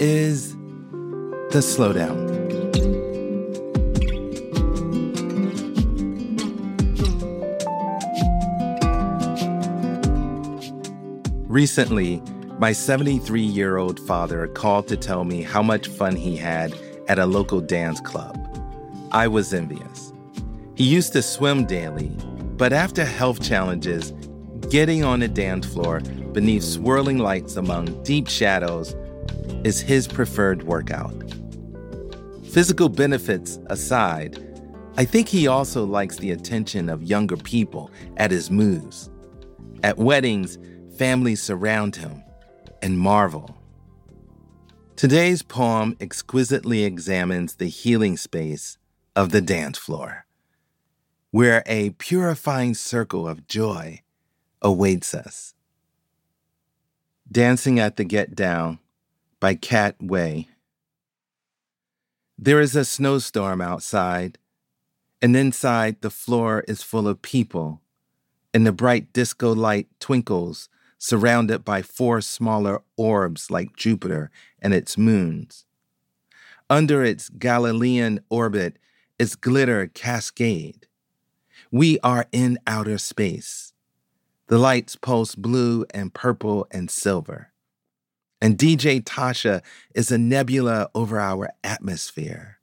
is The Slowdown. Recently, my 73 year old father called to tell me how much fun he had at a local dance club. I was envious. He used to swim daily, but after health challenges, getting on a dance floor beneath swirling lights among deep shadows is his preferred workout. Physical benefits aside, I think he also likes the attention of younger people at his moves. At weddings, families surround him and marvel. Today's poem exquisitely examines the healing space of the dance floor, where a purifying circle of joy awaits us. Dancing at the Get Down by Cat Wei. There is a snowstorm outside, and inside the floor is full of people, and the bright disco light twinkles, surrounded by four smaller orbs like Jupiter and its moons. Under its Galilean orbit is glitter cascade. We are in outer space the lights pulse blue and purple and silver. And DJ Tasha is a nebula over our atmosphere.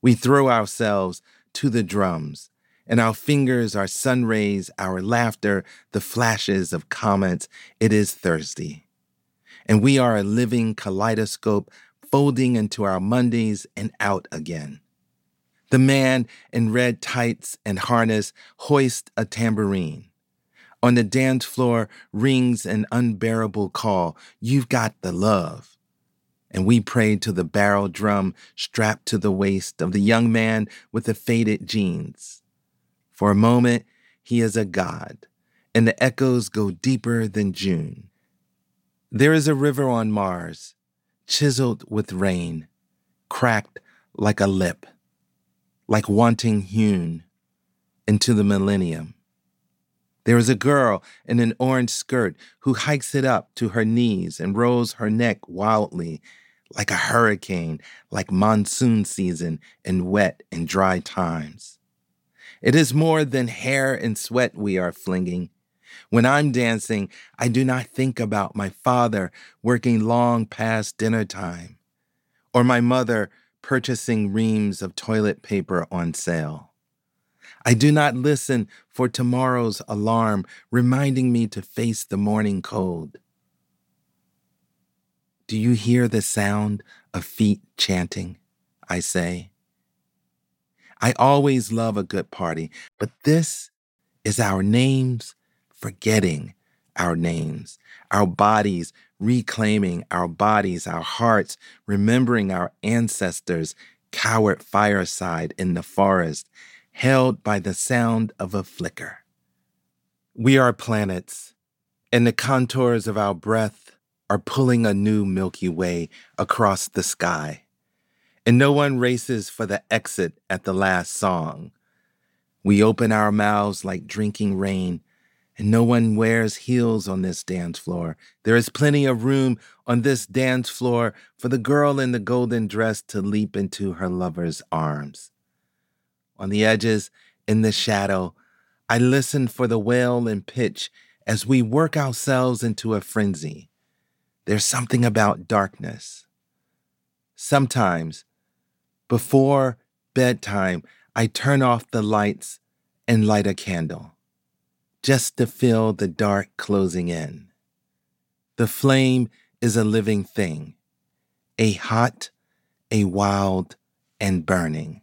We throw ourselves to the drums, and our fingers are sun rays, our laughter, the flashes of comets. It is Thursday. And we are a living kaleidoscope folding into our Mondays and out again. The man in red tights and harness hoists a tambourine. On the dance floor rings an unbearable call You've got the love. And we prayed to the barrel drum strapped to the waist of the young man with the faded jeans. For a moment, he is a god, and the echoes go deeper than June. There is a river on Mars, chiseled with rain, cracked like a lip, like wanting hewn into the millennium. There is a girl in an orange skirt who hikes it up to her knees and rolls her neck wildly, like a hurricane, like monsoon season in wet and dry times. It is more than hair and sweat we are flinging. When I'm dancing, I do not think about my father working long past dinner time, or my mother purchasing reams of toilet paper on sale. I do not listen for tomorrow's alarm reminding me to face the morning cold. Do you hear the sound of feet chanting? I say. I always love a good party, but this is our names forgetting our names, our bodies reclaiming our bodies, our hearts remembering our ancestors' coward fireside in the forest held by the sound of a flicker. We are planets, and the contours of our breath are pulling a new Milky Way across the sky. And no one races for the exit at the last song. We open our mouths like drinking rain, and no one wears heels on this dance floor. There is plenty of room on this dance floor for the girl in the golden dress to leap into her lover's arms on the edges, in the shadow. I listen for the wail and pitch as we work ourselves into a frenzy. There's something about darkness. Sometimes, before bedtime, I turn off the lights and light a candle, just to feel the dark closing in. The flame is a living thing, a hot, a wild, and burning.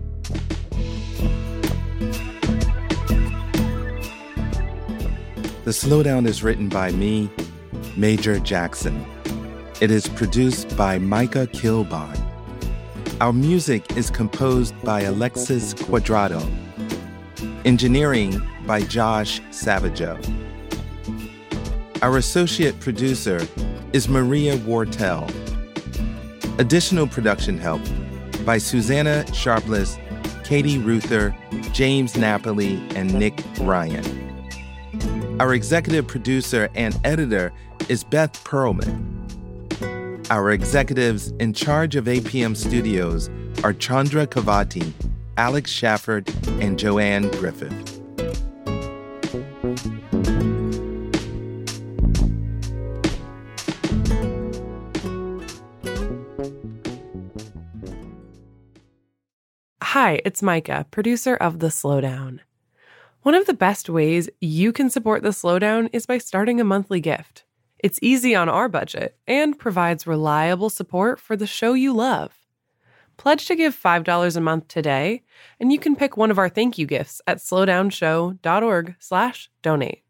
The Slowdown is written by me, Major Jackson. It is produced by Micah Kilbon. Our music is composed by Alexis Cuadrado. Engineering by Josh Savageau. Our associate producer is Maria Wartell. Additional production help by Susanna Sharpless, Katie Ruther, James Napoli, and Nick Ryan. Our executive producer and editor is Beth Perlman. Our executives in charge of APM Studios are Chandra Kavati, Alex Shafford, and Joanne Griffith. Hi, it's Micah, producer of The Slowdown. One of the best ways you can support The Slowdown is by starting a monthly gift. It's easy on our budget and provides reliable support for the show you love. Pledge to give $5 a month today, and you can pick one of our thank you gifts at slowdownshow.org/donate.